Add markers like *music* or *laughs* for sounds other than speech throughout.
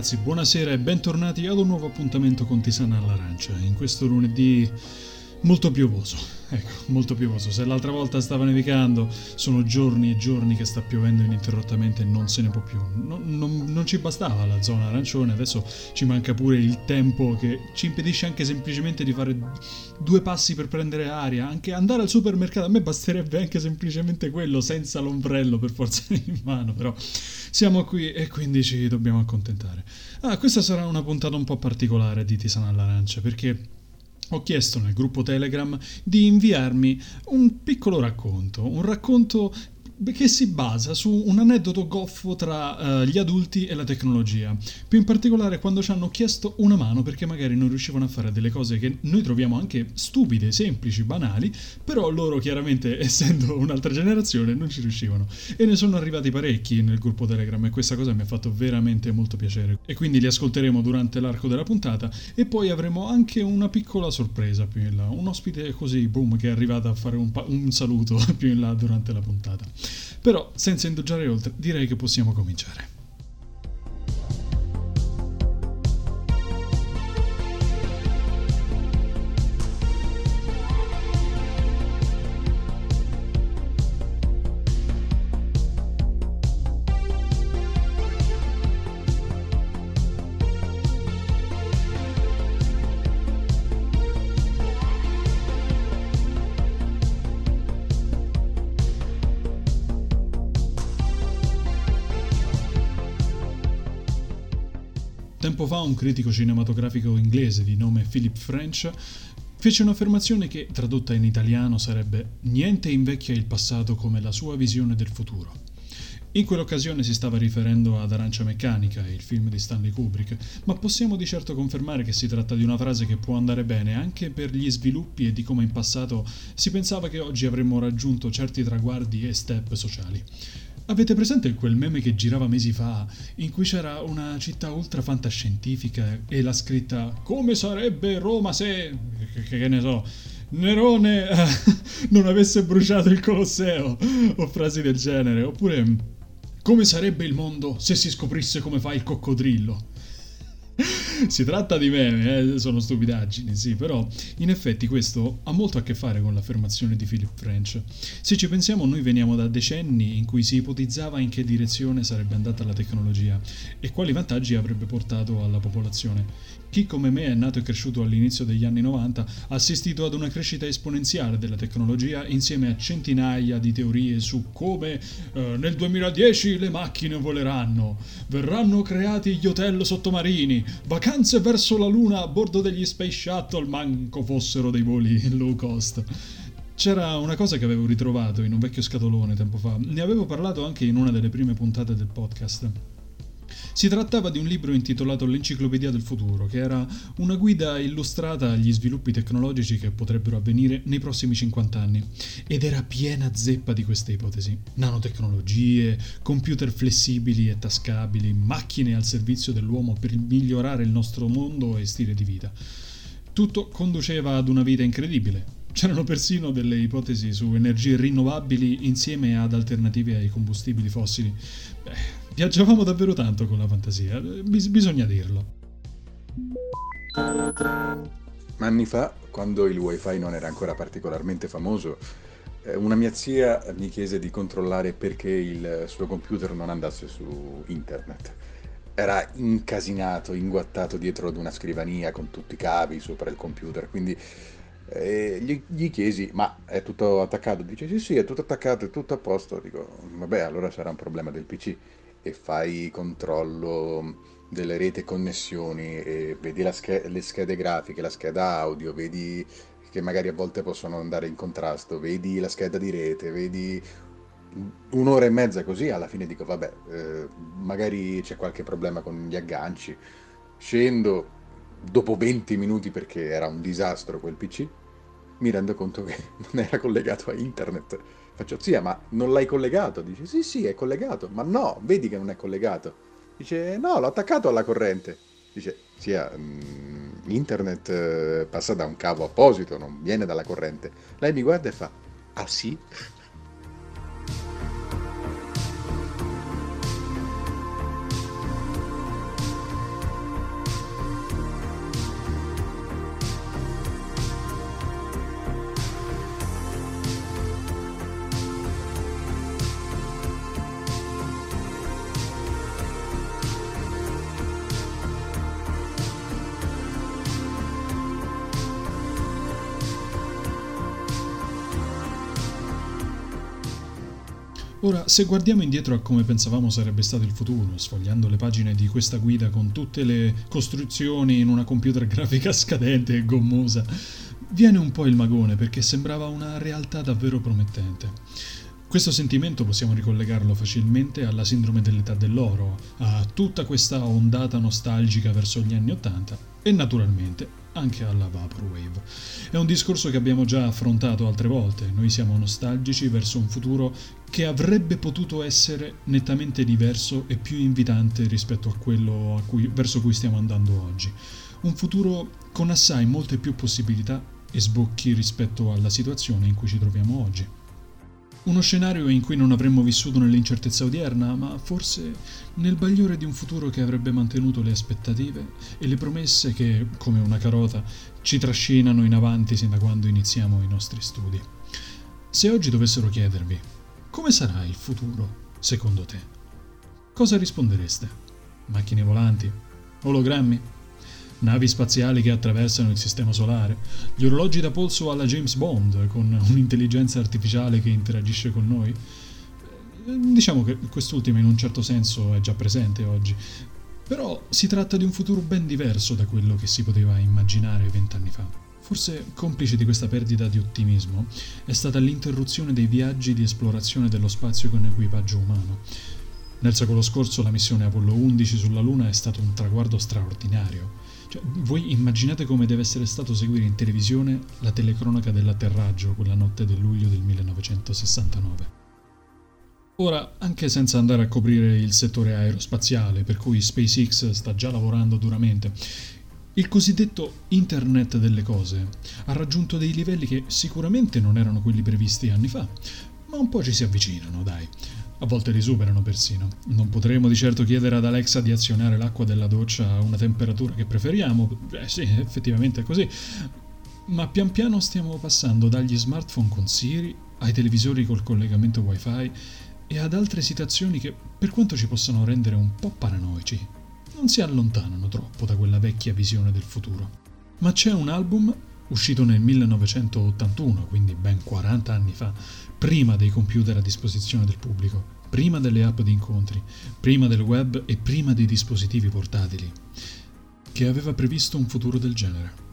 ragazzi, buonasera e bentornati ad un nuovo appuntamento con Tisana all'Arancia. In questo lunedì molto piovoso, ecco, molto piovoso. Se l'altra volta stava nevicando, sono giorni e giorni che sta piovendo ininterrottamente e non se ne può più. Non, non, non ci bastava la zona arancione, adesso ci manca pure il tempo che ci impedisce anche semplicemente di fare due passi per prendere aria, anche andare al supermercato. A me basterebbe anche semplicemente quello, senza l'ombrello per forza *laughs* in mano, però siamo qui e quindi ci dobbiamo accontentare. Ah, questa sarà una puntata un po' particolare di Tisana all'Arancia perché ho chiesto nel gruppo Telegram di inviarmi un piccolo racconto, un racconto che si basa su un aneddoto goffo tra uh, gli adulti e la tecnologia. Più in particolare quando ci hanno chiesto una mano perché magari non riuscivano a fare delle cose che noi troviamo anche stupide, semplici, banali, però loro chiaramente *laughs* essendo un'altra generazione non ci riuscivano. E ne sono arrivati parecchi nel gruppo Telegram e questa cosa mi ha fatto veramente molto piacere. E quindi li ascolteremo durante l'arco della puntata e poi avremo anche una piccola sorpresa più in là, un ospite così, boom, che è arrivato a fare un, pa- un saluto *laughs* più in là durante la puntata. Però, senza indugiare oltre, direi che possiamo cominciare. Un critico cinematografico inglese di nome Philip French fece un'affermazione che, tradotta in italiano, sarebbe Niente invecchia il passato come la sua visione del futuro. In quell'occasione si stava riferendo ad Arancia Meccanica, il film di Stanley Kubrick, ma possiamo di certo confermare che si tratta di una frase che può andare bene anche per gli sviluppi e di come in passato si pensava che oggi avremmo raggiunto certi traguardi e step sociali. Avete presente quel meme che girava mesi fa, in cui c'era una città ultra fantascientifica e la scritta Come sarebbe Roma se... che, che ne so... Nerone *laughs* non avesse bruciato il Colosseo o frasi del genere, oppure come sarebbe il mondo se si scoprisse come fa il coccodrillo? *laughs* si tratta di meme, eh? sono stupidaggini, sì, però in effetti questo ha molto a che fare con l'affermazione di Philip French. Se ci pensiamo, noi veniamo da decenni in cui si ipotizzava in che direzione sarebbe andata la tecnologia e quali vantaggi avrebbe portato alla popolazione. Chi come me è nato e cresciuto all'inizio degli anni 90 ha assistito ad una crescita esponenziale della tecnologia insieme a centinaia di teorie su come eh, nel 2010 le macchine voleranno, verranno creati gli hotel sottomarini, vacanze verso la Luna a bordo degli Space Shuttle, manco fossero dei voli low cost. C'era una cosa che avevo ritrovato in un vecchio scatolone tempo fa, ne avevo parlato anche in una delle prime puntate del podcast. Si trattava di un libro intitolato L'Enciclopedia del futuro, che era una guida illustrata agli sviluppi tecnologici che potrebbero avvenire nei prossimi 50 anni, ed era piena zeppa di queste ipotesi. Nanotecnologie, computer flessibili e tascabili, macchine al servizio dell'uomo per migliorare il nostro mondo e stile di vita. Tutto conduceva ad una vita incredibile, C'erano persino delle ipotesi su energie rinnovabili insieme ad alternative ai combustibili fossili. Beh, viaggiavamo davvero tanto con la fantasia, bis- bisogna dirlo. Anni fa, quando il wifi non era ancora particolarmente famoso, eh, una mia zia mi chiese di controllare perché il suo computer non andasse su internet. Era incasinato, inguattato dietro ad una scrivania con tutti i cavi sopra il computer, quindi eh, gli, gli, chiesi, ma è tutto attaccato? Dice sì, sì, è tutto attaccato, è tutto a posto. Dico, vabbè, allora sarà un problema del PC. E fai controllo delle reti connessioni, e vedi sch- le schede grafiche, la scheda audio, vedi che magari a volte possono andare in contrasto, vedi la scheda di rete, vedi un'ora e mezza così, alla fine dico, vabbè, eh, magari c'è qualche problema con gli agganci. Scendo dopo 20 minuti perché era un disastro quel PC mi rendo conto che *laughs* non era collegato a internet. Faccio, zia, ma non l'hai collegato? Dice, sì, sì, è collegato. Ma no, vedi che non è collegato. Dice, no, l'ho attaccato alla corrente. Dice, zia, mm, internet eh, passa da un cavo apposito, non viene dalla corrente. Lei mi guarda e fa, ah sì? Ora, se guardiamo indietro a come pensavamo sarebbe stato il futuro, sfogliando le pagine di questa guida con tutte le costruzioni in una computer *laughs* grafica scadente e gommosa, viene un po' il magone perché sembrava una realtà davvero promettente. Questo sentimento possiamo ricollegarlo facilmente alla sindrome dell'età dell'oro, a tutta questa ondata nostalgica verso gli anni Ottanta e naturalmente anche alla Vaporwave. È un discorso che abbiamo già affrontato altre volte, noi siamo nostalgici verso un futuro che avrebbe potuto essere nettamente diverso e più invitante rispetto a quello a cui, verso cui stiamo andando oggi. Un futuro con assai molte più possibilità e sbocchi rispetto alla situazione in cui ci troviamo oggi. Uno scenario in cui non avremmo vissuto nell'incertezza odierna, ma forse nel bagliore di un futuro che avrebbe mantenuto le aspettative e le promesse che, come una carota, ci trascinano in avanti sin da quando iniziamo i nostri studi. Se oggi dovessero chiedervi come sarà il futuro, secondo te, cosa rispondereste? Macchine volanti? Ologrammi? navi spaziali che attraversano il sistema solare, gli orologi da polso alla James Bond con un'intelligenza artificiale che interagisce con noi. Diciamo che quest'ultima in un certo senso è già presente oggi, però si tratta di un futuro ben diverso da quello che si poteva immaginare vent'anni fa. Forse complice di questa perdita di ottimismo è stata l'interruzione dei viaggi di esplorazione dello spazio con equipaggio umano. Nel secolo scorso la missione Apollo 11 sulla Luna è stato un traguardo straordinario. Cioè, voi immaginate come deve essere stato seguire in televisione la telecronaca dell'atterraggio quella notte del luglio del 1969. Ora, anche senza andare a coprire il settore aerospaziale, per cui SpaceX sta già lavorando duramente, il cosiddetto Internet delle cose ha raggiunto dei livelli che sicuramente non erano quelli previsti anni fa, ma un po' ci si avvicinano, dai. A volte li superano persino. Non potremo di certo chiedere ad Alexa di azionare l'acqua della doccia a una temperatura che preferiamo. Eh sì, effettivamente è così. Ma pian piano stiamo passando dagli smartphone con Siri ai televisori col collegamento wifi e ad altre situazioni che, per quanto ci possano rendere un po' paranoici, non si allontanano troppo da quella vecchia visione del futuro. Ma c'è un album uscito nel 1981, quindi ben 40 anni fa, prima dei computer a disposizione del pubblico, prima delle app di incontri, prima del web e prima dei dispositivi portatili, che aveva previsto un futuro del genere.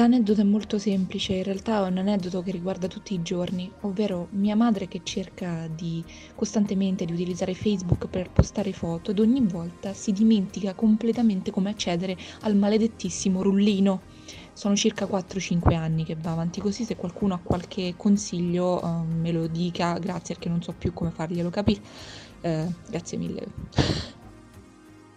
L'aneddoto è molto semplice, in realtà è un aneddoto che riguarda tutti i giorni, ovvero mia madre che cerca di costantemente di utilizzare Facebook per postare foto ed ogni volta si dimentica completamente come accedere al maledettissimo rullino. Sono circa 4-5 anni che va avanti così, se qualcuno ha qualche consiglio uh, me lo dica, grazie perché non so più come farglielo capire. Uh, grazie mille.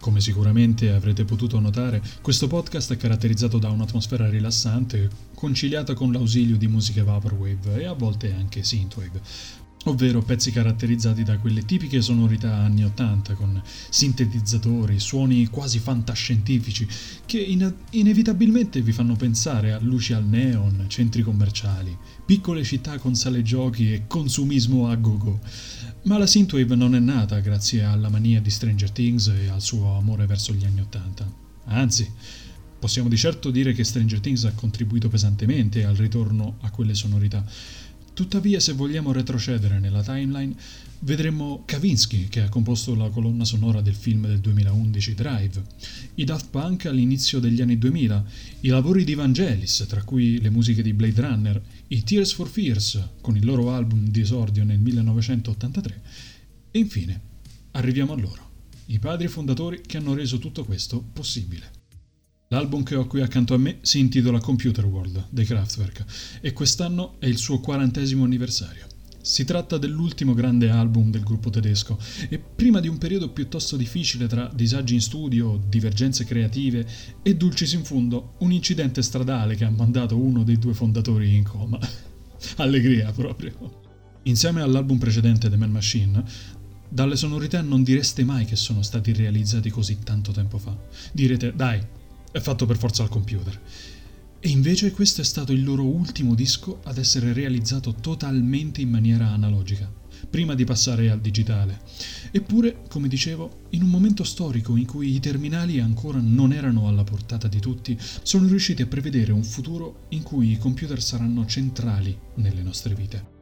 Come sicuramente avrete potuto notare, questo podcast è caratterizzato da un'atmosfera rilassante, conciliata con l'ausilio di musiche vaporwave e a volte anche synthwave, ovvero pezzi caratterizzati da quelle tipiche sonorità anni 80 con sintetizzatori, suoni quasi fantascientifici che in- inevitabilmente vi fanno pensare a luci al neon, centri commerciali, piccole città con sale giochi e consumismo a go-go. Ma la synthwave non è nata grazie alla mania di Stranger Things e al suo amore verso gli anni Ottanta. Anzi, possiamo di certo dire che Stranger Things ha contribuito pesantemente al ritorno a quelle sonorità. Tuttavia, se vogliamo retrocedere nella timeline, vedremmo Kavinsky, che ha composto la colonna sonora del film del 2011 Drive, i Daft Punk all'inizio degli anni 2000, i lavori di Vangelis, tra cui le musiche di Blade Runner, i Tears for Fears, con il loro album di esordio nel 1983, e infine arriviamo a loro, i padri fondatori che hanno reso tutto questo possibile. L'album che ho qui accanto a me si intitola Computer World dei Kraftwerk e quest'anno è il suo quarantesimo anniversario. Si tratta dell'ultimo grande album del gruppo tedesco e prima di un periodo piuttosto difficile tra disagi in studio, divergenze creative e dulcis in fondo, un incidente stradale che ha mandato uno dei due fondatori in coma. *laughs* Allegria proprio. Insieme all'album precedente The Man Machine, dalle sonorità non direste mai che sono stati realizzati così tanto tempo fa. Direte, dai, fatto per forza al computer. E invece questo è stato il loro ultimo disco ad essere realizzato totalmente in maniera analogica, prima di passare al digitale. Eppure, come dicevo, in un momento storico in cui i terminali ancora non erano alla portata di tutti, sono riusciti a prevedere un futuro in cui i computer saranno centrali nelle nostre vite.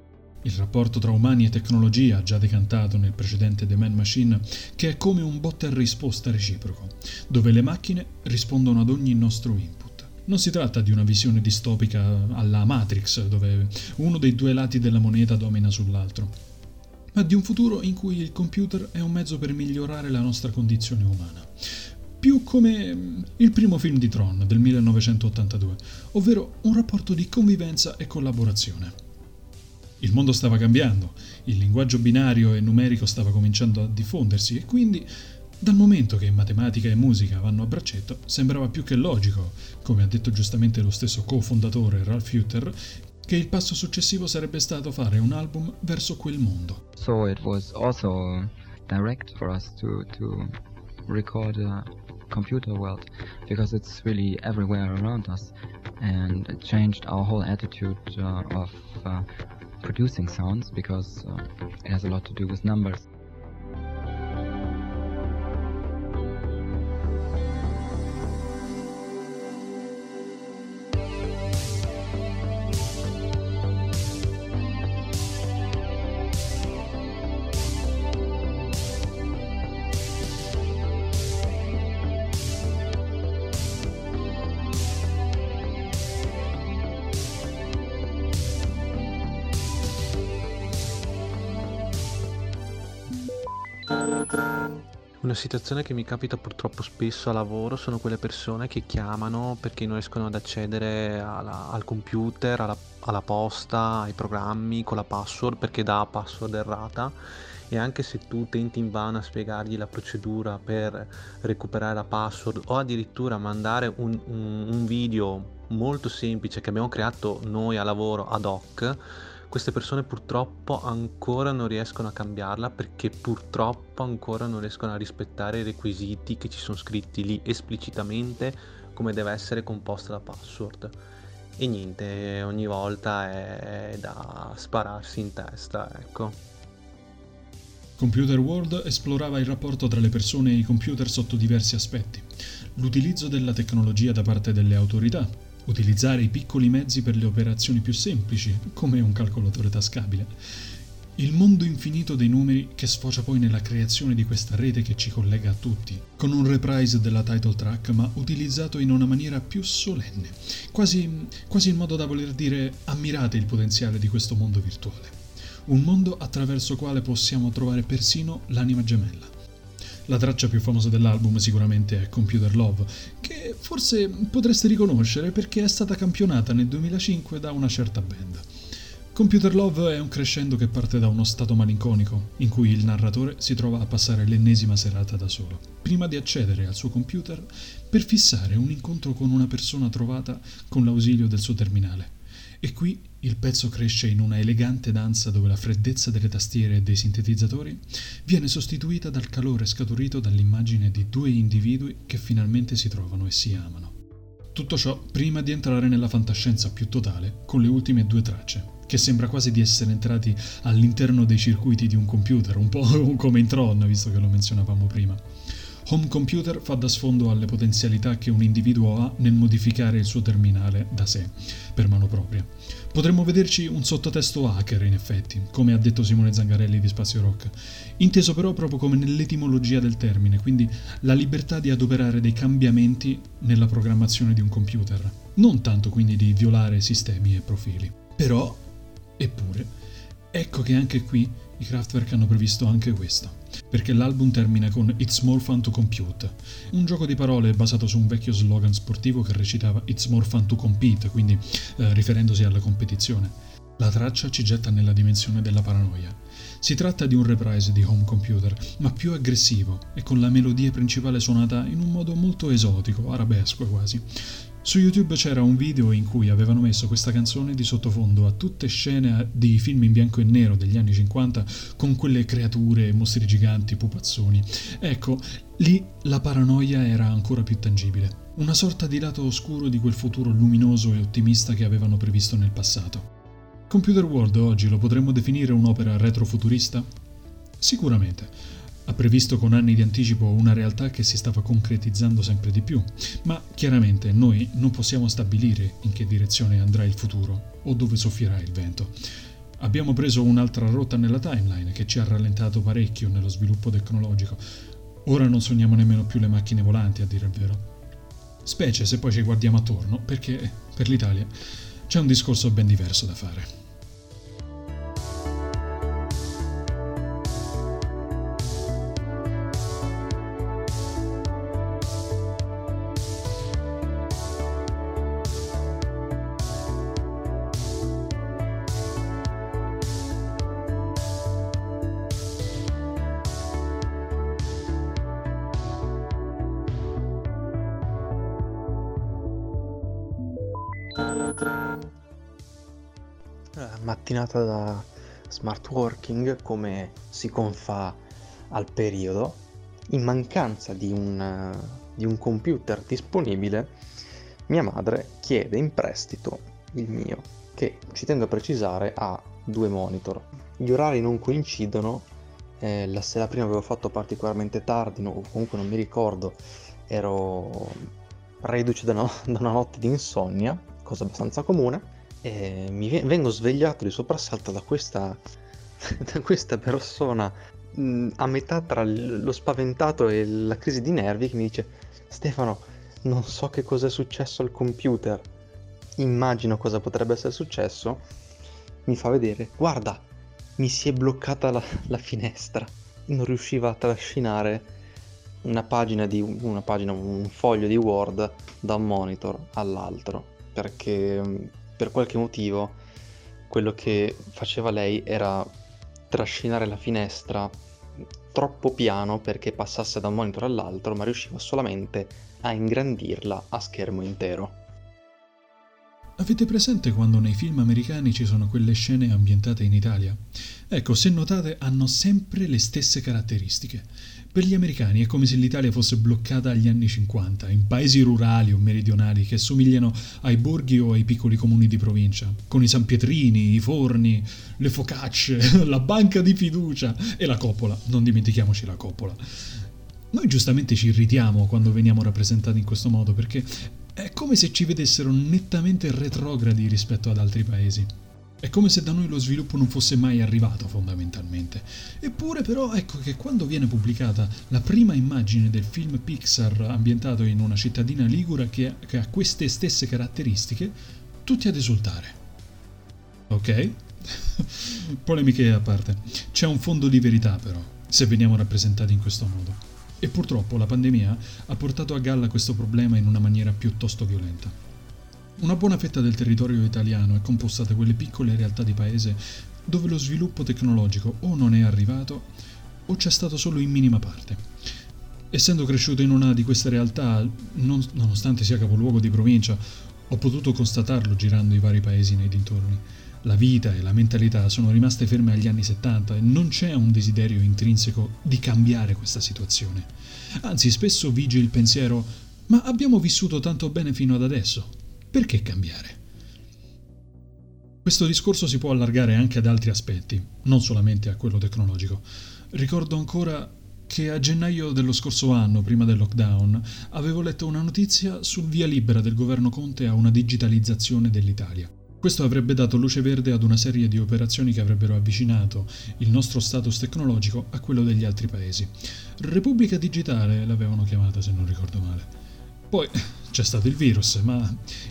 Il rapporto tra umani e tecnologia, già decantato nel precedente The Man Machine, che è come un botta e risposta reciproco, dove le macchine rispondono ad ogni nostro input. Non si tratta di una visione distopica alla Matrix, dove uno dei due lati della moneta domina sull'altro, ma di un futuro in cui il computer è un mezzo per migliorare la nostra condizione umana. Più come il primo film di Tron del 1982, ovvero un rapporto di convivenza e collaborazione. Il mondo stava cambiando, il linguaggio binario e numerico stava cominciando a diffondersi e quindi, dal momento che matematica e musica vanno a braccetto, sembrava più che logico, come ha detto giustamente lo stesso cofondatore Ralph Hutter, che il passo successivo sarebbe stato fare un album verso quel mondo. So it was also direct for us to, to record a computer world because it's really everywhere around us and it changed our whole attitude uh, of uh, producing sounds because uh, it has a lot to do with numbers. Una situazione che mi capita purtroppo spesso a lavoro sono quelle persone che chiamano perché non riescono ad accedere alla- al computer, alla, alla posta, ai programmi con la password perché dà password errata. E anche se tu tenti invano a spiegargli la procedura per recuperare la password o addirittura mandare un, un- un video molto semplice che abbiamo creato noi a lavoro ad hoc, queste persone purtroppo ancora non riescono a cambiarla perché purtroppo ancora non riescono a rispettare i requisiti che ci sono scritti lì esplicitamente come deve essere composta la password. E niente, ogni volta è da spararsi in testa, ecco. Computer World esplorava il rapporto tra le persone e i computer sotto diversi aspetti. L'utilizzo della tecnologia da parte delle autorità, utilizzare i piccoli mezzi per le operazioni più semplici, come un calcolatore tascabile. Il mondo infinito dei numeri che sfocia poi nella creazione di questa rete che ci collega a tutti, con un reprise della title track ma utilizzato in una maniera più solenne, quasi, quasi in modo da voler dire ammirate il potenziale di questo mondo virtuale. Un mondo attraverso quale possiamo trovare persino l'anima gemella. La traccia più famosa dell'album sicuramente è Computer Love, che forse potreste riconoscere perché è stata campionata nel 2005 da una certa band. Computer Love è un crescendo che parte da uno stato malinconico, in cui il narratore si trova a passare l'ennesima serata da solo, prima di accedere al suo computer per fissare un incontro con una persona trovata con l'ausilio del suo terminale. E qui il pezzo cresce in una elegante danza dove la freddezza delle tastiere e dei sintetizzatori viene sostituita dal calore scaturito dall'immagine di due individui che finalmente si trovano e si amano. Tutto ciò prima di entrare nella fantascienza più totale con le ultime due tracce, che sembra quasi di essere entrati all'interno dei circuiti di un computer, un po' *laughs* come in Tron, visto che lo menzionavamo prima. Home computer fa da sfondo alle potenzialità che un individuo ha nel modificare il suo terminale da sé, per mano propria. Potremmo vederci un sottotesto hacker, in effetti, come ha detto Simone Zangarelli di Spazio Rock, inteso però proprio come nell'etimologia del termine, quindi la libertà di adoperare dei cambiamenti nella programmazione di un computer, non tanto quindi di violare sistemi e profili. Però, eppure, ecco che anche qui i Kraftwerk hanno previsto anche questo, perché l'album termina con It's More Fun to Compute, un gioco di parole basato su un vecchio slogan sportivo che recitava It's More Fun to Compete, quindi eh, riferendosi alla competizione. La traccia ci getta nella dimensione della paranoia. Si tratta di un reprise di Home Computer, ma più aggressivo e con la melodia principale suonata in un modo molto esotico, arabesco quasi. Su YouTube c'era un video in cui avevano messo questa canzone di sottofondo a tutte scene di film in bianco e nero degli anni 50 con quelle creature, mostri giganti, pupazzoni. Ecco, lì la paranoia era ancora più tangibile. Una sorta di lato oscuro di quel futuro luminoso e ottimista che avevano previsto nel passato. Computer World oggi lo potremmo definire un'opera retrofuturista? Sicuramente ha previsto con anni di anticipo una realtà che si stava concretizzando sempre di più, ma chiaramente noi non possiamo stabilire in che direzione andrà il futuro o dove soffierà il vento. Abbiamo preso un'altra rotta nella timeline che ci ha rallentato parecchio nello sviluppo tecnologico. Ora non sogniamo nemmeno più le macchine volanti, a dire il vero. Specie se poi ci guardiamo attorno, perché per l'Italia c'è un discorso ben diverso da fare. Mattinata da smart working come si confà al periodo, in mancanza di un, di un computer disponibile, mia madre chiede in prestito il mio, che ci tendo a precisare ha due monitor. Gli orari non coincidono, eh, la sera prima avevo fatto particolarmente tardi, no, comunque non mi ricordo, ero reduce da una, *laughs* da una notte di insonnia, cosa abbastanza comune, e mi vengo svegliato di soprassalto da questa, *laughs* da questa persona mh, a metà tra lo spaventato e la crisi di nervi che mi dice Stefano non so che cosa è successo al computer. Immagino cosa potrebbe essere successo. Mi fa vedere guarda mi si è bloccata la, la finestra. Non riusciva a trascinare una pagina di una pagina un foglio di word da un monitor all'altro perché per qualche motivo quello che faceva lei era trascinare la finestra troppo piano perché passasse da un monitor all'altro, ma riusciva solamente a ingrandirla a schermo intero. Avete presente quando nei film americani ci sono quelle scene ambientate in Italia? Ecco, se notate, hanno sempre le stesse caratteristiche. Per gli americani è come se l'Italia fosse bloccata agli anni 50, in paesi rurali o meridionali che somigliano ai borghi o ai piccoli comuni di provincia, con i sanpietrini, i forni, le focacce, *laughs* la banca di fiducia e la coppola, non dimentichiamoci la coppola. Noi giustamente ci irritiamo quando veniamo rappresentati in questo modo perché è come se ci vedessero nettamente retrogradi rispetto ad altri paesi. È come se da noi lo sviluppo non fosse mai arrivato fondamentalmente. Eppure però ecco che quando viene pubblicata la prima immagine del film Pixar ambientato in una cittadina ligura che, che ha queste stesse caratteristiche, tutti ad esultare. Ok? *laughs* Polemiche a parte. C'è un fondo di verità però, se veniamo rappresentati in questo modo. E purtroppo la pandemia ha portato a galla questo problema in una maniera piuttosto violenta. Una buona fetta del territorio italiano è composta da quelle piccole realtà di paese dove lo sviluppo tecnologico o non è arrivato o c'è stato solo in minima parte. Essendo cresciuto in una di queste realtà, non, nonostante sia capoluogo di provincia, ho potuto constatarlo girando i vari paesi nei dintorni. La vita e la mentalità sono rimaste ferme agli anni 70 e non c'è un desiderio intrinseco di cambiare questa situazione. Anzi, spesso vige il pensiero: ma abbiamo vissuto tanto bene fino ad adesso, perché cambiare? Questo discorso si può allargare anche ad altri aspetti, non solamente a quello tecnologico. Ricordo ancora che a gennaio dello scorso anno, prima del lockdown, avevo letto una notizia sul via libera del governo Conte a una digitalizzazione dell'Italia. Questo avrebbe dato luce verde ad una serie di operazioni che avrebbero avvicinato il nostro status tecnologico a quello degli altri paesi. Repubblica Digitale l'avevano chiamata, se non ricordo male. Poi c'è stato il virus, ma,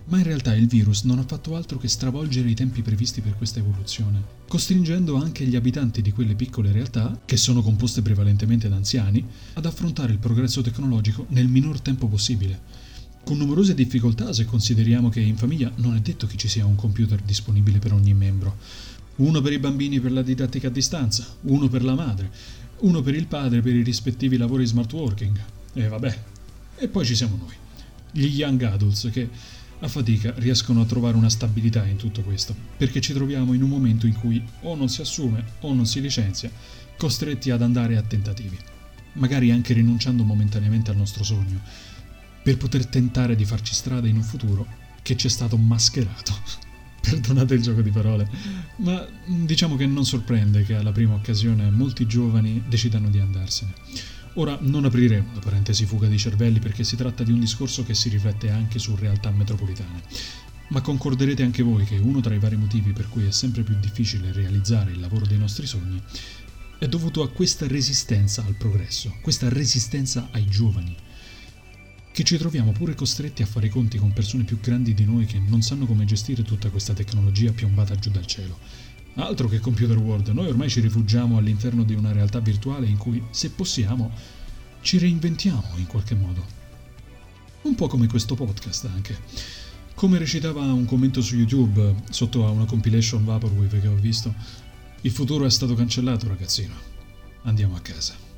ma, in realtà il virus non ha fatto altro che stravolgere i tempi previsti per questa evoluzione, costringendo anche gli abitanti di quelle piccole realtà, che sono composte prevalentemente da anziani, ad affrontare il progresso tecnologico nel minor tempo possibile. Con numerose difficoltà se consideriamo che in famiglia non è detto che ci sia un computer disponibile per ogni membro. Uno per i bambini per la didattica a distanza, uno per la madre, uno per il padre per i rispettivi lavori smart working. E vabbè. E poi ci siamo noi gli young adults che a fatica riescono a trovare una stabilità in tutto questo, perché ci troviamo in un momento in cui o non si assume o non si licenzia, costretti ad andare a tentativi, magari anche rinunciando momentaneamente al nostro sogno, per poter tentare di farci strada in un futuro che ci è stato mascherato. *laughs* Perdonate il gioco di parole, ma diciamo che non sorprende che alla prima occasione molti giovani decidano di andarsene. Ora non apriremo la parentesi fuga di cervelli perché si tratta di un discorso che si riflette anche su realtà metropolitane. Ma concorderete anche voi che uno tra i vari motivi per cui è sempre più difficile realizzare il lavoro dei nostri sogni è dovuto a questa resistenza al progresso, questa resistenza ai giovani, che ci troviamo pure costretti a fare i conti con persone più grandi di noi che non sanno come gestire tutta questa tecnologia piombata giù dal cielo Altro che computer world, noi ormai ci rifugiamo all'interno di una realtà virtuale in cui, se possiamo, ci reinventiamo in qualche modo. Un po' come questo podcast anche. Come recitava un commento su YouTube sotto a una compilation Vaporwave che ho visto, il futuro è stato cancellato ragazzino. Andiamo a casa.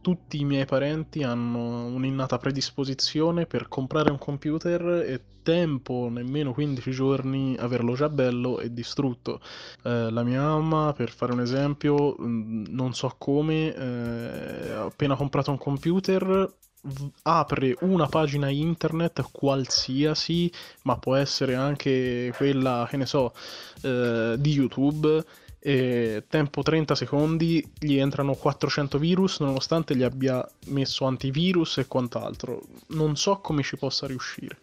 Tutti i miei parenti hanno un'innata predisposizione per comprare un computer e tempo nemmeno 15 giorni averlo già bello e distrutto. Eh, la mia mamma, per fare un esempio, mm, non so come, eh, ha appena comprato un computer apre una pagina internet qualsiasi, ma può essere anche quella, che ne so, eh, di YouTube e tempo 30 secondi gli entrano 400 virus nonostante gli abbia messo antivirus e quant'altro. Non so come ci possa riuscire.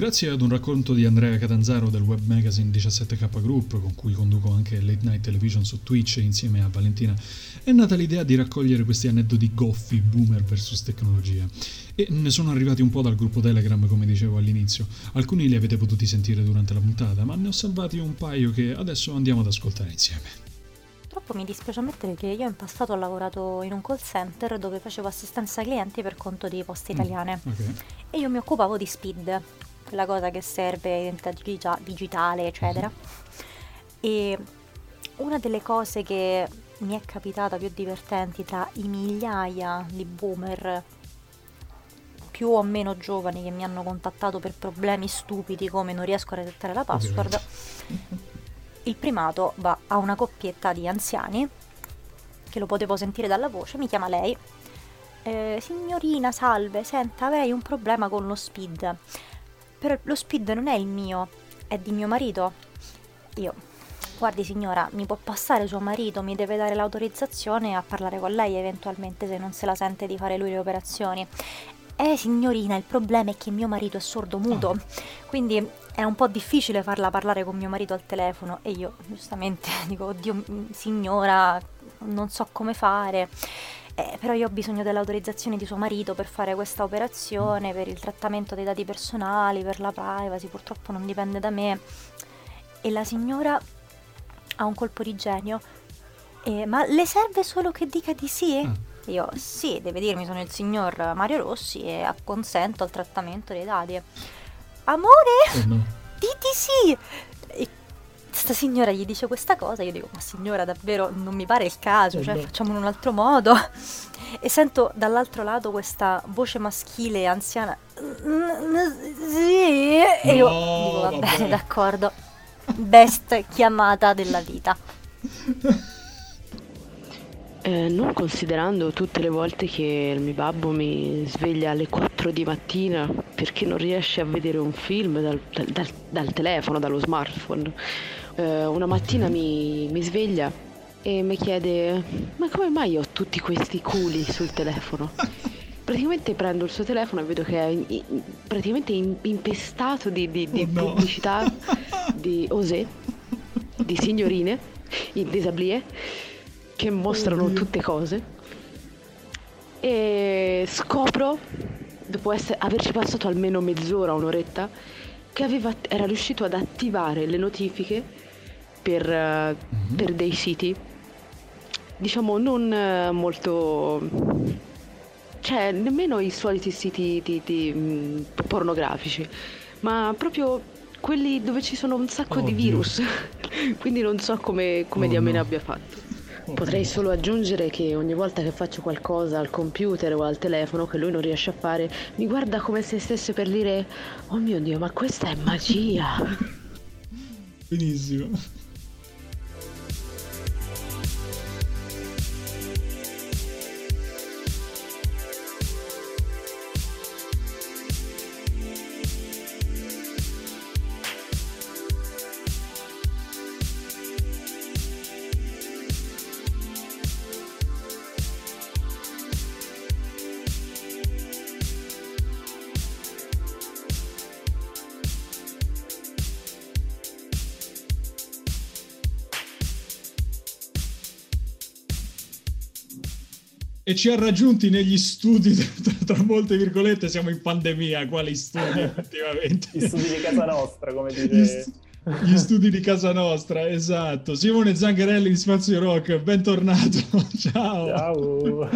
Grazie ad un racconto di Andrea Catanzaro del web magazine 17K Group, con cui conduco anche Late Night Television su Twitch insieme a Valentina, è nata l'idea di raccogliere questi aneddoti goffi, boomer versus tecnologia. E ne sono arrivati un po' dal gruppo Telegram, come dicevo all'inizio. Alcuni li avete potuti sentire durante la puntata, ma ne ho salvati un paio che adesso andiamo ad ascoltare insieme. Purtroppo mi dispiace ammettere che io in passato ho lavorato in un call center dove facevo assistenza ai clienti per conto di poste mm, italiane mm, okay. e io mi occupavo di speed, quella cosa che serve identità digitale, eccetera. *laughs* E una delle cose che mi è capitata più divertenti tra i migliaia di boomer più o meno giovani che mi hanno contattato per problemi stupidi come non riesco a resettare la password, il primato va a una coppietta di anziani che lo potevo sentire dalla voce, mi chiama lei. Eh, signorina, salve, senta, avrei un problema con lo speed. Però lo speed non è il mio, è di mio marito. Io, guardi signora, mi può passare suo marito, mi deve dare l'autorizzazione a parlare con lei eventualmente se non se la sente di fare lui le operazioni. Eh signorina, il problema è che mio marito è sordo muto, quindi è un po' difficile farla parlare con mio marito al telefono e io giustamente *laughs* dico, oddio signora, non so come fare. Eh, però io ho bisogno dell'autorizzazione di suo marito per fare questa operazione, per il trattamento dei dati personali, per la privacy, purtroppo non dipende da me. E la signora ha un colpo di genio. Eh, ma le serve solo che dica di sì? Ah. Io sì, deve dirmi sono il signor Mario Rossi e acconsento al trattamento dei dati. Amore, oh no. diti sì! E sta signora gli dice questa cosa, io dico ma signora davvero non mi pare il caso, cioè no. facciamo in un altro modo. E sento dall'altro lato questa voce maschile anziana. Sì, e io dico va bene, d'accordo. Best chiamata della vita. Eh, non considerando tutte le volte che il mio babbo mi sveglia alle 4 di mattina perché non riesce a vedere un film dal, dal, dal telefono, dallo smartphone. Eh, una mattina mi, mi sveglia e mi chiede ma come mai ho tutti questi culi sul telefono? *laughs* praticamente prendo il suo telefono e vedo che è in, praticamente in, impestato di, di, di oh no. pubblicità *laughs* di Osè, di signorine in disablie che mostrano oh tutte cose e scopro, dopo essere, averci passato almeno mezz'ora, un'oretta, che aveva, era riuscito ad attivare le notifiche per, mm-hmm. per dei siti, diciamo non uh, molto... cioè nemmeno i soliti siti di, di, di, pornografici, ma proprio quelli dove ci sono un sacco oh, di virus. *laughs* Quindi non so come, come oh, diamine no. abbia fatto. Potrei solo aggiungere che ogni volta che faccio qualcosa al computer o al telefono che lui non riesce a fare, mi guarda come se stesse per dire Oh mio Dio, ma questa è magia! Benissimo. E ci ha raggiunti negli studi, *laughs* tra, tra, molte virgolette, siamo in pandemia, quali studi *laughs* effettivamente? Gli studi di casa nostra, come dice... Gli, st- gli studi di casa nostra, esatto. Simone Zangherelli di Spazio Rock, bentornato. *laughs* Ciao. Ciao.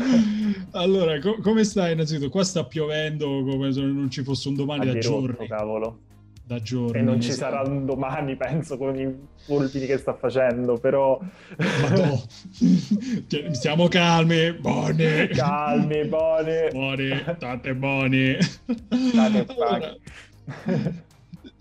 Allora, co- come stai innanzitutto? Qua sta piovendo come se non ci fosse un domani da giorni. cavolo da giorni. E non ci sarà un domani, penso, con i fulmini che sta facendo, però... No. *laughs* Stiamo calmi, buoni. Calmi, buoni. Buoni, tante buoni. State allora,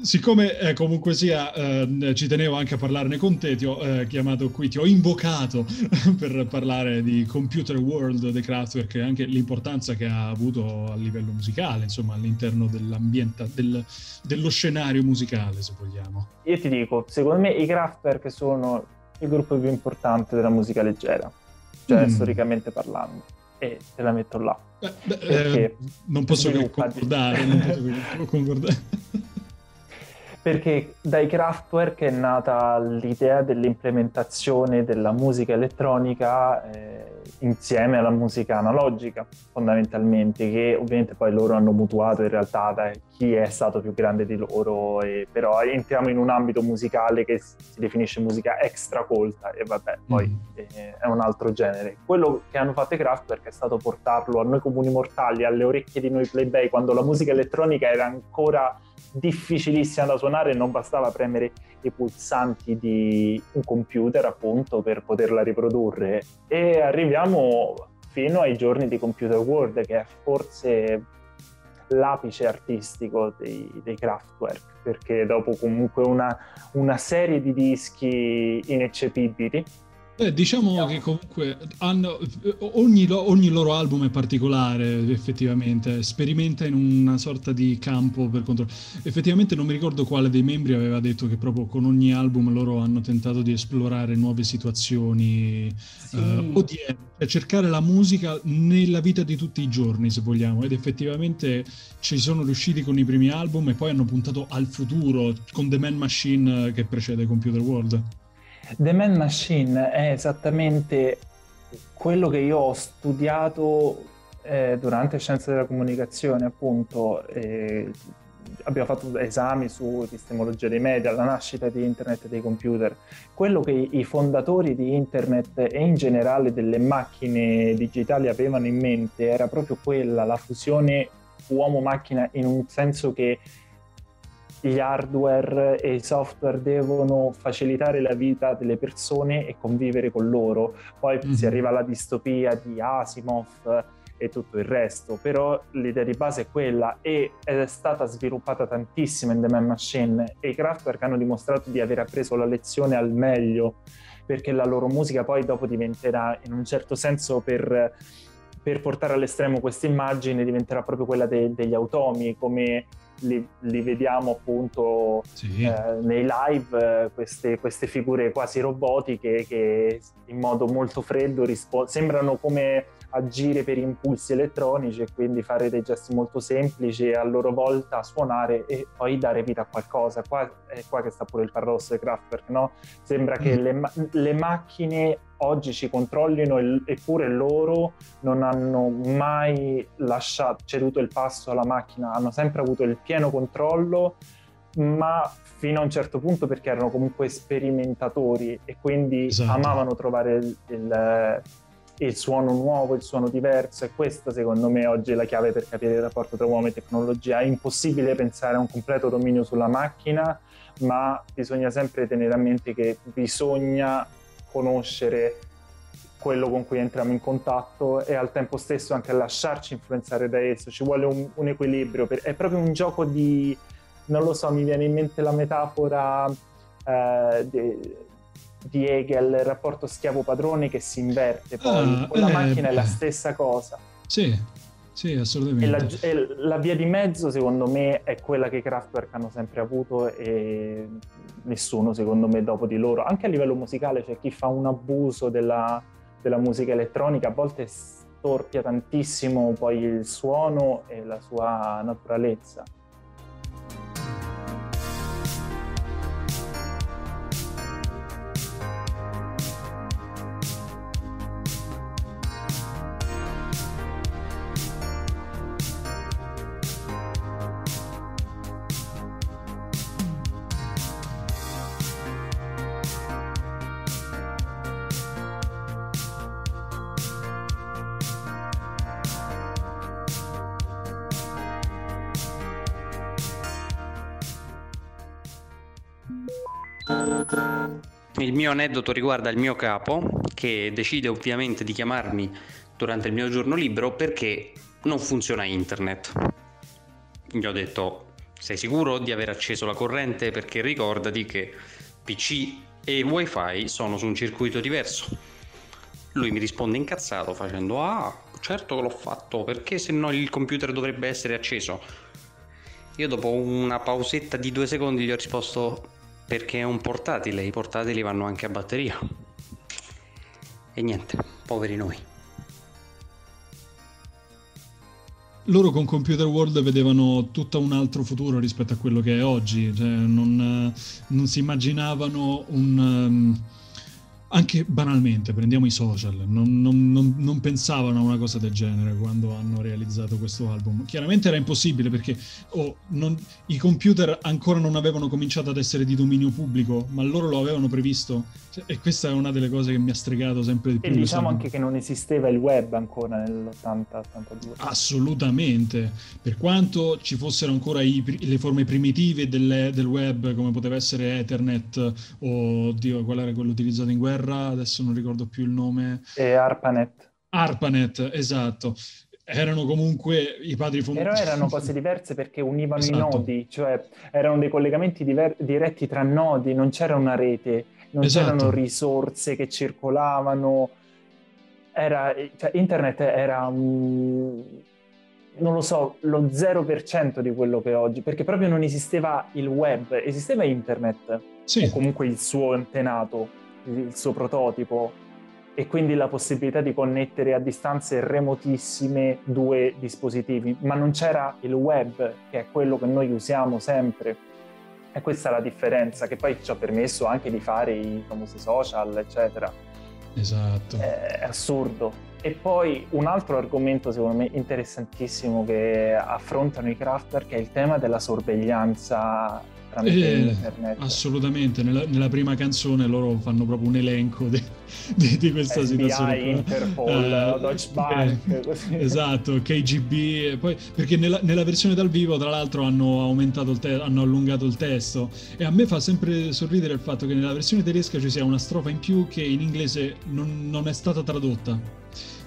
siccome eh, comunque sia, eh, ci tenevo anche a parlarne con te, ti ho eh, chiamato qui, ti ho invocato *laughs* per parlare di Computer World The Kraftwerk e anche l'importanza che ha avuto a livello musicale, insomma, all'interno dell'ambiente, del, dello scenario musicale, se vogliamo. Io ti dico, secondo me i Kraftwerk sono il gruppo più importante della musica leggera, cioè mm. storicamente parlando. E te la metto là. Beh, eh, non posso concordare, non posso concordare *laughs* *laughs* perché dai Kraftwerk è nata l'idea dell'implementazione della musica elettronica eh, insieme alla musica analogica, fondamentalmente, che ovviamente poi loro hanno mutuato in realtà da chi è stato più grande di loro, e, però entriamo in un ambito musicale che si definisce musica extra colta e vabbè, poi mm. eh, è un altro genere. Quello che hanno fatto i Kraftwerk è stato portarlo a noi comuni mortali, alle orecchie di noi plebei, quando la musica elettronica era ancora difficilissima da suonare, non bastava premere i pulsanti di un computer appunto per poterla riprodurre. E arriviamo fino ai giorni di Computer World che è forse l'apice artistico dei, dei Kraftwerk perché dopo comunque una, una serie di dischi ineccepibili Beh, diciamo che comunque hanno, ogni, ogni, loro album è particolare, effettivamente, sperimenta in una sorta di campo per controllo. Effettivamente non mi ricordo quale dei membri aveva detto che proprio con ogni album loro hanno tentato di esplorare nuove situazioni sì. uh, odierne, cioè cercare la musica nella vita di tutti i giorni, se vogliamo, ed effettivamente ci sono riusciti con i primi album e poi hanno puntato al futuro con The Man Machine che precede Computer World. The Man Machine è esattamente quello che io ho studiato eh, durante Scienze della Comunicazione, appunto, eh, abbiamo fatto esami su epistemologia dei media, la nascita di internet e dei computer. Quello che i fondatori di internet e in generale delle macchine digitali avevano in mente era proprio quella, la fusione uomo-macchina in un senso che gli hardware e i software devono facilitare la vita delle persone e convivere con loro. Poi mm-hmm. si arriva alla distopia di Asimov e tutto il resto, però l'idea di base è quella e è stata sviluppata tantissimo in The Man Machine e i Kraftwerk hanno dimostrato di aver appreso la lezione al meglio perché la loro musica poi dopo diventerà in un certo senso per, per portare all'estremo questa immagine diventerà proprio quella de, degli automi come li, li vediamo appunto sì. eh, nei live, eh, queste, queste, figure quasi robotiche che in modo molto freddo rispo- sembrano come agire per impulsi elettronici e quindi fare dei gesti molto semplici e a loro volta suonare e poi dare vita a qualcosa. Qua è qua che sta pure il paradosso di Kraftwerk, no? Sembra che mm. le, le macchine oggi ci controllino eppure loro non hanno mai lasciato, ceduto il passo alla macchina, hanno sempre avuto il pieno controllo, ma fino a un certo punto perché erano comunque sperimentatori e quindi esatto. amavano trovare il, il, il, suono nuovo, il suono diverso e questa secondo me oggi è la chiave per capire il rapporto tra uomo e tecnologia. È impossibile pensare a un completo dominio sulla macchina, ma bisogna sempre tenere a mente che bisogna conoscere quello con cui entriamo in contatto e al tempo stesso anche lasciarci influenzare da esso. Ci vuole un, un equilibrio, per, è proprio un gioco di, non lo so, mi viene in mente la metafora eh, di, di, Hegel, il rapporto schiavo-padrone che si inverte, poi ah, con la eh, macchina è la stessa cosa. Sì, sì, assolutamente. E la, e la, via di mezzo, secondo me, è quella che i Kraftwerk hanno sempre avuto e nessuno, secondo me, dopo di loro. Anche a livello musicale c'è chi fa un abuso della, della musica elettronica, a volte storpia tantissimo poi il suono e la sua naturalezza. Aneddoto riguarda il mio capo che decide ovviamente di chiamarmi durante il mio giorno libero perché non funziona internet. Gli ho detto sei sicuro di aver acceso la corrente perché ricordati che PC e wifi sono su un circuito diverso. Lui mi risponde incazzato facendo ah certo che l'ho fatto perché se no il computer dovrebbe essere acceso. Io dopo una pausetta di due secondi gli ho risposto perché è un portatile, i portatili vanno anche a batteria. E niente, poveri noi. Loro con Computer World vedevano tutto un altro futuro rispetto a quello che è oggi, cioè non, non si immaginavano un... Um, anche banalmente, prendiamo i social, non, non, non, non, pensavano a una cosa del genere quando hanno realizzato questo album. Chiaramente era impossibile perché oh, i computer ancora non avevano cominciato ad essere di dominio pubblico, ma loro lo avevano previsto. Cioè, e questa è una delle cose che mi ha stregato sempre di più. E diciamo anche che non esisteva il web ancora nell'80-82. Assolutamente. Per quanto ci fossero ancora i, le forme primitive delle, del web, come poteva essere Ethernet o, Dio, qual era quello utilizzato in guerra, adesso non ricordo più il nome. E ARPANET. ARPANET, esatto. Erano comunque i padri fondatori. Però erano cose *laughs* diverse perché univano esatto. i nodi, cioè erano dei collegamenti diver- diretti tra nodi, non c'era una rete, non esatto. c'erano risorse che circolavano. Era, cioè, internet era un, non lo so, lo 0% di quello che è oggi, perché proprio non esisteva il web, esisteva internet, sì. o comunque il suo antenato, il suo prototipo e quindi la possibilità di connettere a distanze remotissime due dispositivi, ma non c'era il web, che è quello che noi usiamo sempre. E questa è la differenza, che poi ci ha permesso anche di fare i famosi social, eccetera. Esatto. È assurdo. E poi un altro argomento secondo me interessantissimo che affrontano i Kraftwerk è il tema della sorveglianza tramite eh, internet. Assolutamente, nella, nella, prima canzone loro fanno proprio un elenco di, *laughs* di, di questa FBI, situazione. Interpol, uh, Deutsche Bank, *laughs* eh, Esatto, KGB, poi, perché nella, nella, versione dal vivo tra l'altro hanno aumentato il te- hanno allungato il testo e a me fa sempre sorridere il fatto che nella versione tedesca ci sia una strofa in più che in inglese non, non è stata tradotta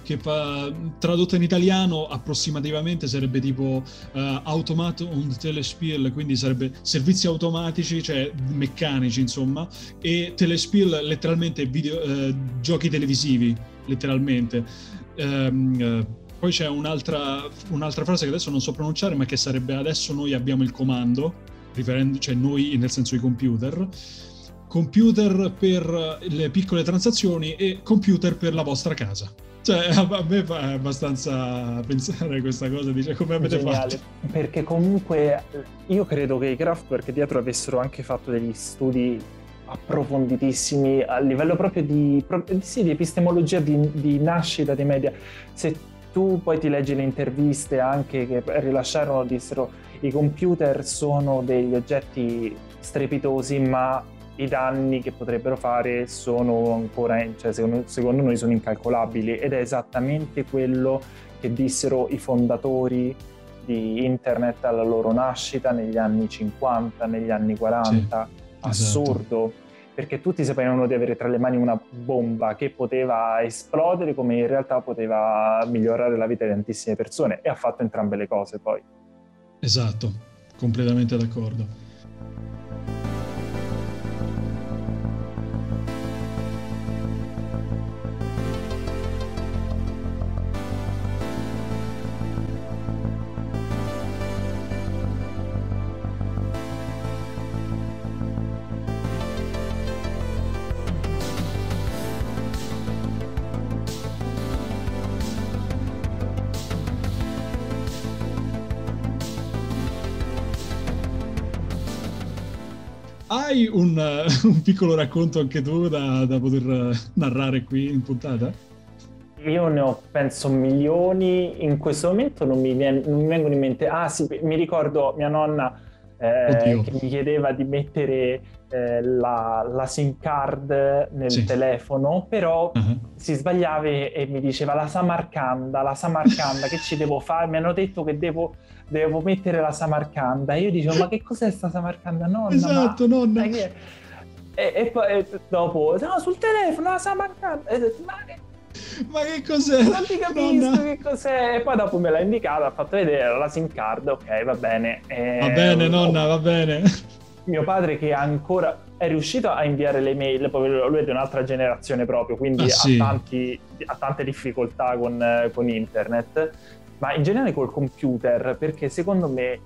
che fa, tradotto in italiano approssimativamente sarebbe tipo uh, Automat und Telespiel, quindi sarebbe servizi automatici, cioè meccanici insomma, e Telespiel letteralmente video, uh, giochi televisivi, letteralmente. Um, uh, poi c'è un'altra, un'altra frase che adesso non so pronunciare, ma che sarebbe adesso noi abbiamo il comando, cioè noi nel senso i computer computer per le piccole transazioni e computer per la vostra casa. Cioè, a me fa abbastanza pensare questa cosa, dice come avete Geniale, fatto? Perché comunque io credo che i Kraftwerk dietro avessero anche fatto degli studi approfonditissimi a livello proprio di, sì, di epistemologia di, di nascita dei media. Se tu poi ti leggi le interviste anche che rilasciarono, dissero i computer sono degli oggetti strepitosi, ma i danni che potrebbero fare sono ancora, cioè secondo, secondo, noi sono incalcolabili ed è esattamente quello che dissero i fondatori di internet alla loro nascita negli anni 50, negli anni 40. Sì, esatto. Assurdo. Esatto. Perché tutti sapevano di avere tra le mani una bomba che poteva esplodere come in realtà poteva migliorare la vita di tantissime persone e ha fatto entrambe le cose poi. Esatto, completamente d'accordo. Hai un, *laughs* un, piccolo racconto anche tu da, da, poter narrare qui in puntata? Io ne ho penso milioni, in questo momento non mi, viene, non mi vengono in mente. Ah sì, mi ricordo mia nonna eh, che mi chiedeva di mettere eh, la, la, SIM card nel sì. telefono, però uh-huh. si sbagliava e mi diceva la Samarcanda, la Samarcanda, che ci devo fare? Mi hanno detto che devo devo mettere la Samarcanda. E io dicevo, ma che cos'è sta Samarcanda? Nonna, esatto, ma... nonna. E, e, poi e dopo, no, sul telefono la Samarcanda. E, ma che... Ma che cos'è? Non ti capisco nonna. che cos'è. E poi dopo me l'ha indicata, ha fatto vedere la SIM card, ok, va bene. E... Va bene, nonna, va bene. Mio padre che ancora è riuscito a inviare le mail, poi lui è di un'altra generazione proprio, quindi ah, sì. ha, tanti, ha, tante difficoltà con, con internet ma in generale col computer, perché secondo me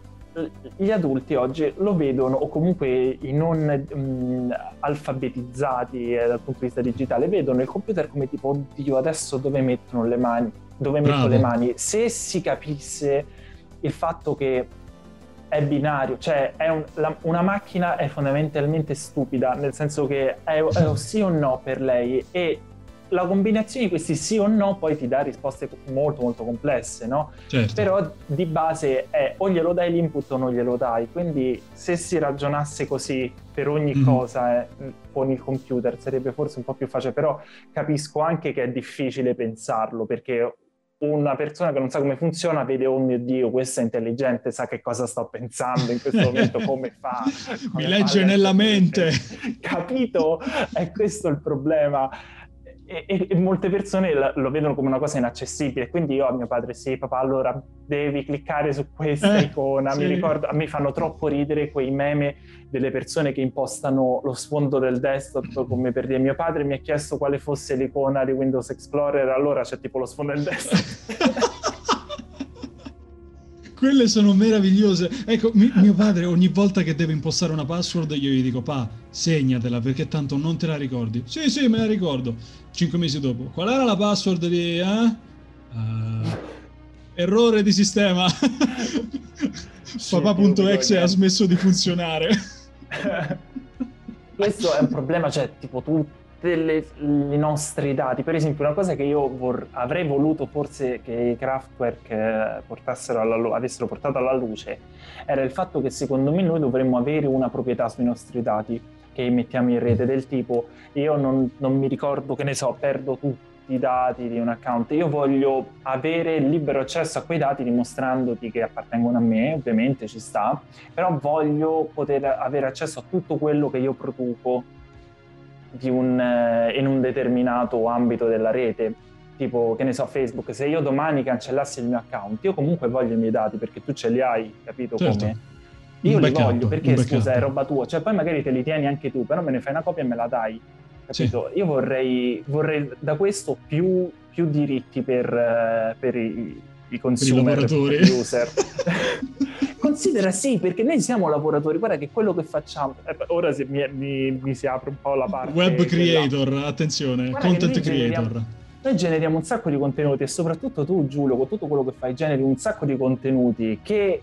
gli adulti oggi lo vedono, o comunque i non mh, alfabetizzati eh, dal punto di vista digitale, vedono il computer come tipo, oddio, adesso dove mettono le mani? Dove Bravo. metto le mani? Se si capisse il fatto che è binario, cioè è un, la, una macchina è fondamentalmente stupida, nel senso che è, è sì o no per lei e la combinazione di questi sì o no poi ti dà risposte molto molto complesse, no? Certo. Però di base è o glielo dai l'input o non glielo dai, quindi se si ragionasse così per ogni mm. cosa eh, con il computer sarebbe forse un po' più facile, però capisco anche che è difficile pensarlo perché una persona che non sa come funziona vede, oh mio Dio, questa è intelligente, sa che cosa sto pensando in questo momento, come fa. *laughs* Come Mi legge nella mente. *laughs* Capito? È questo il problema e, e, molte persone lo vedono come una cosa inaccessibile. Quindi io a mio padre, sì, papà, allora devi cliccare su questa eh, icona. Sì. Mi ricordo, a me fanno troppo ridere quei meme delle persone che impostano lo sfondo del desktop, come per dire mio padre mi ha chiesto quale fosse l'icona di Windows Explorer, allora c'è tipo lo sfondo del desktop. *laughs* Quelle sono meravigliose. Ecco, mi, mio padre ogni volta che deve impostare una password io gli dico, pa, segnatela perché tanto non te la ricordi. Sì, sì, me la ricordo. Cinque mesi dopo. Qual era la password di... Eh? Uh, errore di sistema. *laughs* Papà.exe ha smesso di funzionare. *laughs* Questo è un problema, cioè, tipo tu delle, i nostri dati. Per esempio, una cosa che io vor, avrei voluto forse che i Kraftwerk eh, portassero alla, avessero portato alla luce era il fatto che secondo me noi dovremmo avere una proprietà sui nostri dati che mettiamo in rete del tipo io non, non mi ricordo che ne so, perdo tutti i dati di un account, io voglio avere libero accesso a quei dati dimostrandoti che appartengono a me, ovviamente ci sta, però voglio poter avere accesso a tutto quello che io produco un, eh, in un determinato ambito della rete, tipo che ne so Facebook, se io domani cancellassi il mio account, io comunque voglio i miei dati perché tu ce li hai, capito certo. come? Io un li backup, voglio perché scusa è roba tua, cioè poi magari te li tieni anche tu, però me ne fai una copia e me la dai, capito? Sì. Io vorrei, vorrei, da questo più, più diritti per, eh, per i, i consumer, per i user. *laughs* Considera sì, perché noi siamo lavoratori, guarda che quello che facciamo, eh, ora si, mi, mi, mi, si apre un po' la parte... Web creator, della... attenzione, guarda content noi creator. Generiamo, noi generiamo un sacco di contenuti e soprattutto tu Giulio, con tutto quello che fai, generi un sacco di contenuti che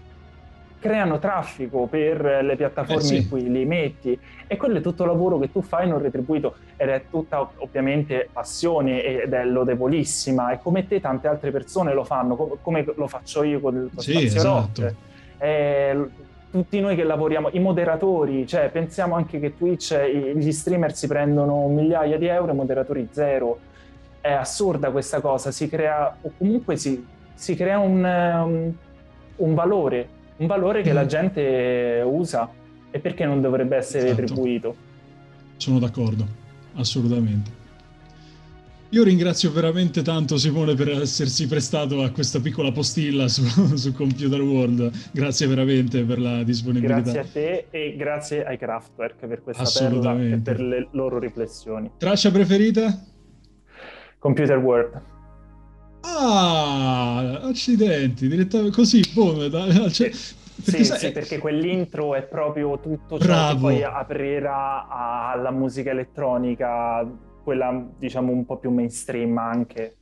creano traffico per le piattaforme eh sì. in cui li metti e quello è tutto lavoro che tu fai non retribuito ed è tutta ovviamente passione ed è lodevolissima e come te tante altre persone lo fanno come lo faccio io con il sì, esatto. Rock eh, tutti noi che lavoriamo, i moderatori, cioè pensiamo anche che Twitch, gli streamer si prendono migliaia di euro, i moderatori zero. È assurda questa cosa, si crea, o comunque si, si crea un, um, un, valore, un valore che mm. la gente usa e perché non dovrebbe essere esatto. retribuito. Sono d'accordo, assolutamente. Io ringrazio veramente tanto Simone per essersi prestato a questa piccola postilla su, *laughs* su, Computer World. Grazie veramente per la disponibilità. Grazie a te e grazie ai Kraftwerk per questa perla e per le loro riflessioni. Traccia preferita? Computer World. Ah, accidenti, direttamente così, boom, cioè, perché, sì, sai, sì, perché quell'intro è proprio tutto ciò bravo. che poi aprirà alla musica elettronica quella diciamo un po' più mainstream anche.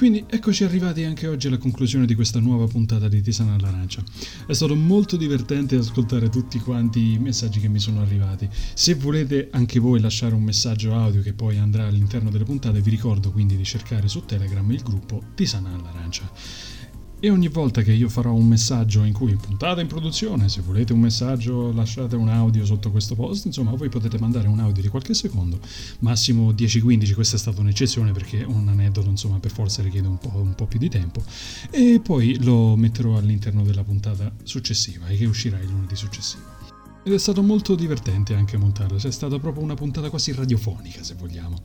Quindi eccoci arrivati anche oggi alla conclusione di questa nuova puntata di Tisana all'Arancia. È stato molto divertente ascoltare tutti quanti i messaggi che mi sono arrivati. Se volete anche voi lasciare un messaggio audio che poi andrà all'interno delle puntate, vi ricordo quindi di cercare su Telegram il gruppo Tisana all'Arancia. E ogni volta che io farò un messaggio in cui puntata in produzione, se volete un messaggio lasciate un audio sotto questo post, insomma voi potete mandare un audio di qualche secondo, massimo 10-15, questa è stata un'eccezione perché un aneddoto insomma per forza richiede un po', un po' più di tempo, e poi lo metterò all'interno della puntata successiva e che uscirà il lunedì successivo. Ed è stato molto divertente anche montarlo, cioè è stata proprio una puntata quasi radiofonica se vogliamo.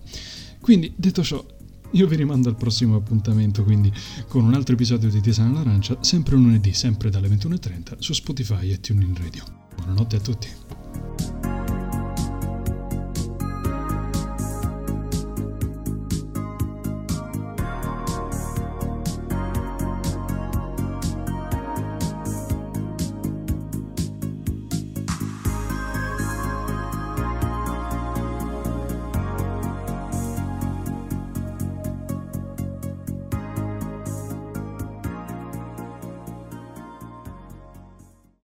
Quindi detto ciò, io vi rimando al prossimo appuntamento, quindi con un altro episodio di Tisana all'Arancia, sempre lunedì, sempre dalle 21.30 su Spotify e TuneIn Radio. Buonanotte a tutti.